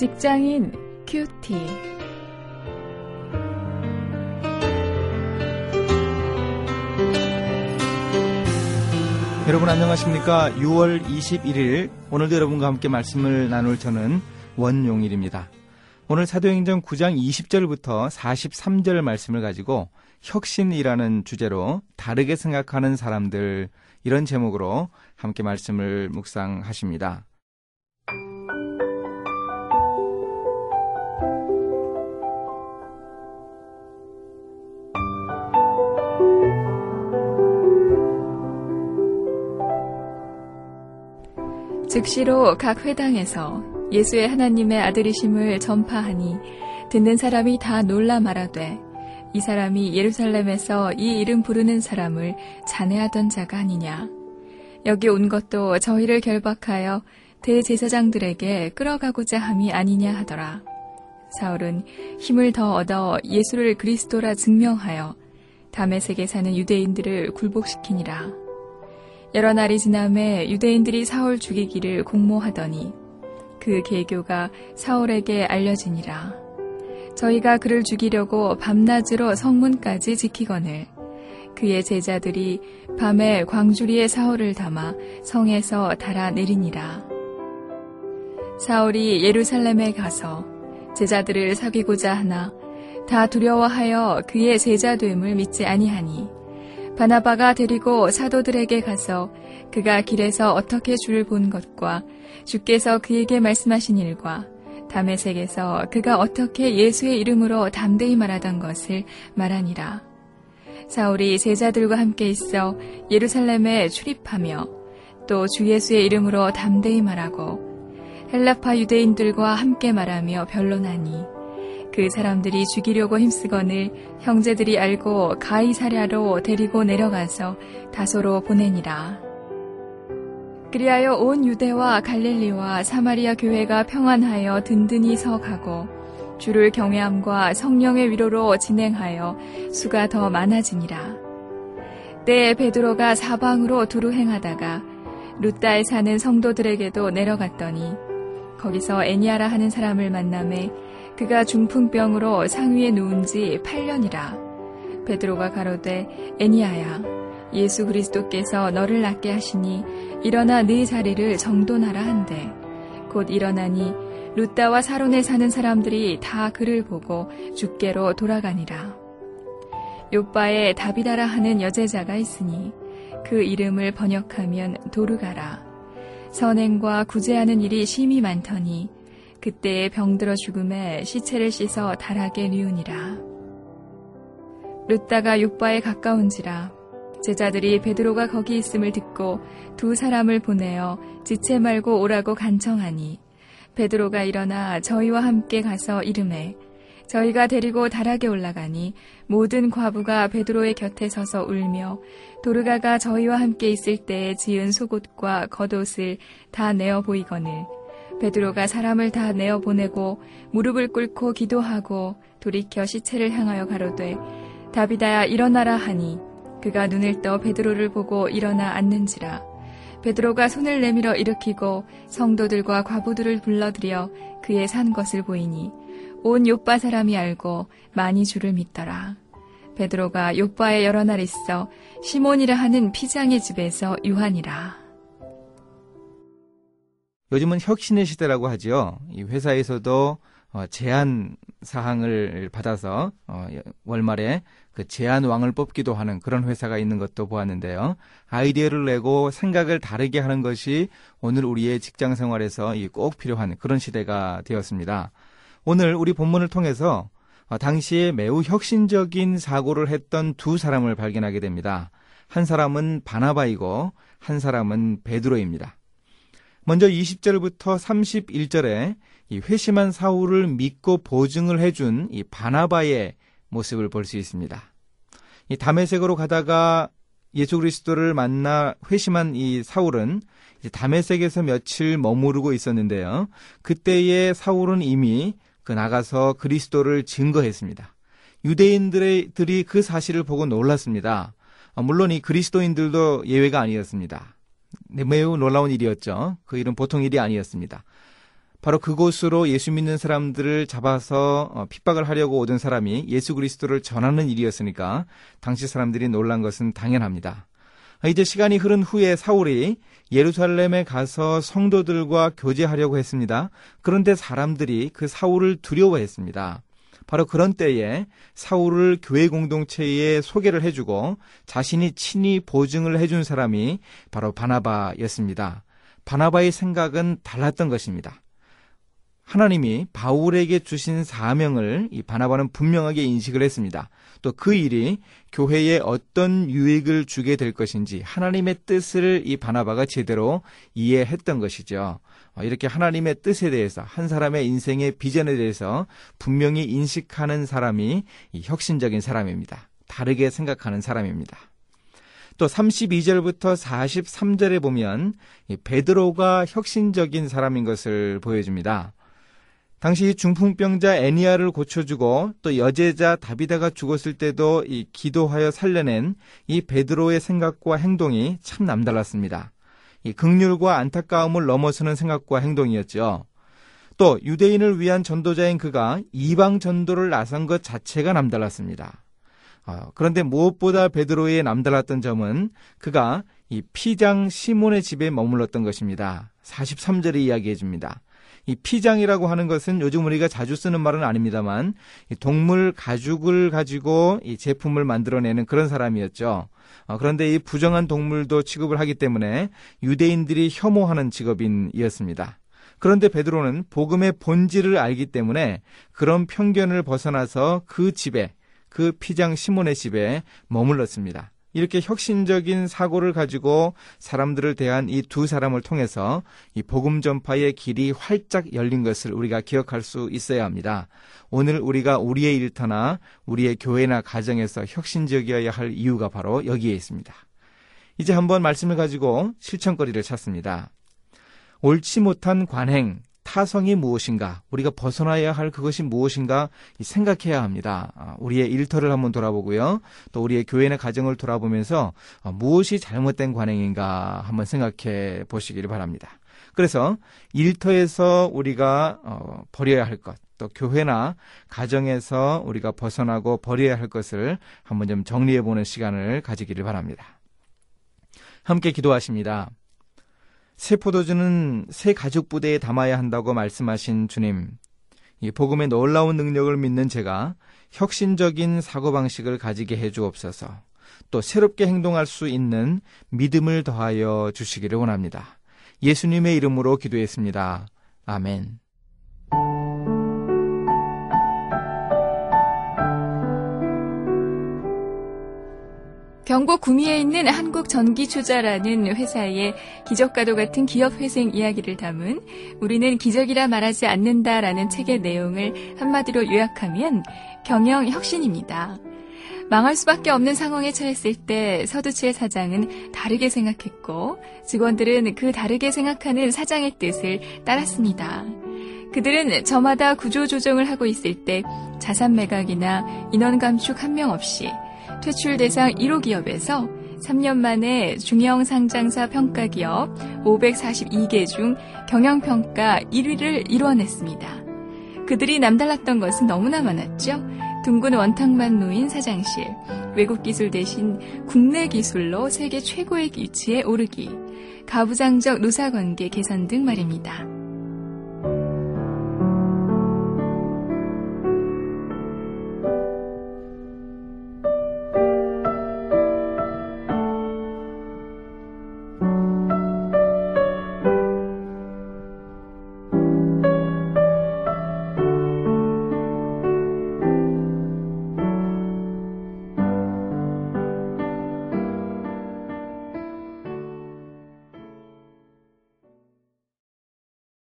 직장인 큐티. 여러분 안녕하십니까? 6월 21일 오늘도 여러분과 함께 말씀을 나눌 저는 원용일입니다. 오늘 사도행전 9장 20절부터 43절 말씀을 가지고 혁신이라는 주제로 다르게 생각하는 사람들 이런 제목으로 함께 말씀을 묵상하십니다. 즉시로 각 회당에서 예수의 하나님의 아들이심을 전파하니 듣는 사람이 다 놀라 말하되 이 사람이 예루살렘에서 이 이름 부르는 사람을 잔해하던 자가 아니냐. 여기 온 것도 저희를 결박하여 대제사장들에게 끌어가고자 함이 아니냐 하더라. 사울은 힘을 더 얻어 예수를 그리스도라 증명하여 담에색에 사는 유대인들을 굴복시키니라. 여러 날이 지남에 유대인들이 사울 죽이기를 공모하더니 그 계교가 사울에게 알려지니라. 저희가 그를 죽이려고 밤낮으로 성문까지 지키거늘 그의 제자들이 밤에 광주리에 사울을 담아 성에서 달아내리니라. 사울이 예루살렘에 가서 제자들을 사귀고자 하나 다 두려워하여 그의 제자됨을 믿지 아니하니 바나바가 데리고 사도들에게 가서 그가 길에서 어떻게 주를 본 것과 주께서 그에게 말씀하신 일과 담에색에서 그가 어떻게 예수의 이름으로 담대히 말하던 것을 말하니라. 사울이 제자들과 함께 있어 예루살렘에 출입하며 또 주 예수의 이름으로 담대히 말하고 헬라파 유대인들과 함께 말하며 변론하니 그 사람들이 죽이려고 힘쓰거늘 형제들이 알고 가이사랴로 데리고 내려가서 다소로 보내니라. 그리하여 온 유대와 갈릴리와 사마리아 교회가 평안하여 든든히 서가고 주를 경외함과 성령의 위로로 진행하여 수가 더 많아지니라. 때에 베드로가 사방으로 두루 행하다가 루따에 사는 성도들에게도 내려갔더니 거기서 애니아라 하는 사람을 만남에 그가 중풍병으로 상위에 누운 지 8년이라. 베드로가 가로되 애니아야 예수 그리스도께서 너를 낫게 하시니 일어나 네 자리를 정돈하라 한대. 곧 일어나니 루따와 사론에 사는 사람들이 다 그를 보고 죽게로 돌아가니라. 요바에 다비다라 하는 여제자가 있으니 그 이름을 번역하면 도르가라. 선행과 구제하는 일이 심히 많더니 그때에 병들어 죽음에 시체를 씻어 달하게 뉘우니라. 루따가 요바에 가까운지라 제자들이 베드로가 거기 있음을 듣고 두 사람을 보내어 지체 말고 오라고 간청하니 베드로가 일어나 저희와 함께 가서 이름에 저희가 데리고 다락에 올라가니 모든 과부가 베드로의 곁에 서서 울며 도르가가 저희와 함께 있을 때에 지은 속옷과 겉옷을 다 내어 보이거늘 베드로가 사람을 다 내어 보내고 무릎을 꿇고 기도하고 돌이켜 시체를 향하여 가로되 다비다야 일어나라 하니 그가 눈을 떠 베드로를 보고 일어나 앉는지라 베드로가 손을 내밀어 일으키고 성도들과 과부들을 불러들여 그의 산 것을 보이니 온 요빠 사람이 알고 많이 주를 믿더라. 베드로가 요빠에 여러 날 있어 시몬이라 하는 피장의 집에서 유한이라. 요즘은 혁신의 시대라고 하죠. 이 회사에서도 어, 제한 사항을 받아서 어, 월말에 그 제한 왕을 뽑기도 하는 그런 회사가 있는 것도 보았는데요. 아이디어를 내고 생각을 다르게 하는 것이 오늘 우리의 직장 생활에서 꼭 필요한 그런 시대가 되었습니다. 오늘 우리 본문을 통해서 어, 당시에 매우 혁신적인 사고를 했던 두 사람을 발견하게 됩니다. 한 사람은 바나바이고 한 사람은 베드로입니다. 먼저 20절부터 31절에 이 회심한 사울을 믿고 보증을 해준 이 바나바의 모습을 볼 수 있습니다. 이 담에색으로 가다가 예수 그리스도를 만나 회심한 이 사울은 담에색에서 며칠 머무르고 있었는데요. 그때의 사울은 이미 그 나가서 그리스도를 증거했습니다. 유대인들이 그 사실을 보고 놀랐습니다. 물론 이 그리스도인들도 예외가 아니었습니다. 네, 매우 놀라운 일이었죠. 그 일은 보통 일이 아니었습니다. 바로 그곳으로 예수 믿는 사람들을 잡아서 어, 핍박을 하려고 오던 사람이 예수 그리스도를 전하는 일이었으니까 당시 사람들이 놀란 것은 당연합니다. 이제 시간이 흐른 후에 사울이 예루살렘에 가서 성도들과 교제하려고 했습니다. 그런데 사람들이 그 사울을 두려워했습니다. 바로 그런 때에 사울을 교회 공동체에 소개를 해주고 자신이 친히 보증을 해준 사람이 바로 바나바였습니다. 바나바의 생각은 달랐던 것입니다. 하나님이 바울에게 주신 사명을 이 바나바는 분명하게 인식을 했습니다. 또 그 일이 교회에 어떤 유익을 주게 될 것인지 하나님의 뜻을 이 바나바가 제대로 이해했던 것이죠. 어, 이렇게 하나님의 뜻에 대해서 한 사람의 인생의 비전에 대해서 분명히 인식하는 사람이 혁신적인 사람입니다. 다르게 생각하는 사람입니다. 또 32절부터 43절에 보면 베드로가 혁신적인 사람인 것을 보여줍니다. 당시 중풍병자 애니아를 고쳐주고 또 여제자 다비다가 죽었을 때도 이 기도하여 살려낸 이 베드로의 생각과 행동이 참 남달랐습니다. 이 극률과 안타까움을 넘어서는 생각과 행동이었죠. 또 유대인을 위한 전도자인 그가 이방 전도를 나선 것 자체가 남달랐습니다. 어, 그런데 무엇보다 베드로의 남달랐던 점은 그가 이 피장 시몬의 집에 머물렀던 것입니다. 43절에 이야기해 줍니다. 이 피장이라고 하는 것은 요즘 우리가 자주 쓰는 말은 아닙니다만 동물 가죽을 가지고 이 제품을 만들어내는 그런 사람이었죠. 어, 그런데 이 부정한 동물도 취급을 하기 때문에 유대인들이 혐오하는 직업인이었습니다. 그런데 베드로는 복음의 본질을 알기 때문에 그런 편견을 벗어나서 그 집에 그 피장 시몬의 집에 머물렀습니다. 이렇게 혁신적인 사고를 가지고 사람들을 대한 이 두 사람을 통해서 이 복음 전파의 길이 활짝 열린 것을 우리가 기억할 수 있어야 합니다. 오늘 우리가 우리의 일터나 우리의 교회나 가정에서 혁신적이어야 할 이유가 바로 여기에 있습니다. 이제 한번 말씀을 가지고 실천거리를 찾습니다. 옳지 못한 관행, 타성이 무엇인가, 우리가 벗어나야 할 그것이 무엇인가 생각해야 합니다. 아, 우리의 일터를 한번 돌아보고요. 또 우리의 교회나 가정을 돌아보면서 어, 무엇이 잘못된 관행인가 한번 생각해 보시기를 바랍니다. 그래서 일터에서 우리가 어, 버려야 할 것, 또 교회나 가정에서 우리가 벗어나고 버려야 할 것을 한번 좀 정리해 보는 시간을 가지기를 바랍니다. 함께 기도하십니다. 새 포도주는 새 가죽 부대에 담아야 한다고 말씀하신 주님. 이 복음의 놀라운 능력을 믿는 제가 혁신적인 사고방식을 가지게 해 주옵소서. 또 새롭게 행동할 수 있는 믿음을 더하여 주시기를 원합니다. 예수님의 이름으로 기도했습니다. 아멘. 경북 구미에 있는 한국전기투자라는 회사의 기적과도 같은 기업회생 이야기를 담은 우리는 기적이라 말하지 않는다라는 책의 내용을 한마디로 요약하면 경영혁신입니다. 망할 수밖에 없는 상황에 처했을 때 서두치의 사장은 다르게 생각했고 직원들은 그 다르게 생각하는 사장의 뜻을 따랐습니다. 그들은 저마다 구조 조정을 하고 있을 때 자산 매각이나 인원 감축 한 명 없이 퇴출 대상 1호 기업에서 3년 만에 중형 상장사 평가 기업 542개 중 경영평가 1위를 이뤄냈습니다. 그들이 남달랐던 것은 너무나 많았죠. 둥근 원탁만 놓인 사장실, 외국 기술 대신 국내 기술로 세계 최고의 위치에 오르기, 가부장적 노사관계 개선 등 말입니다.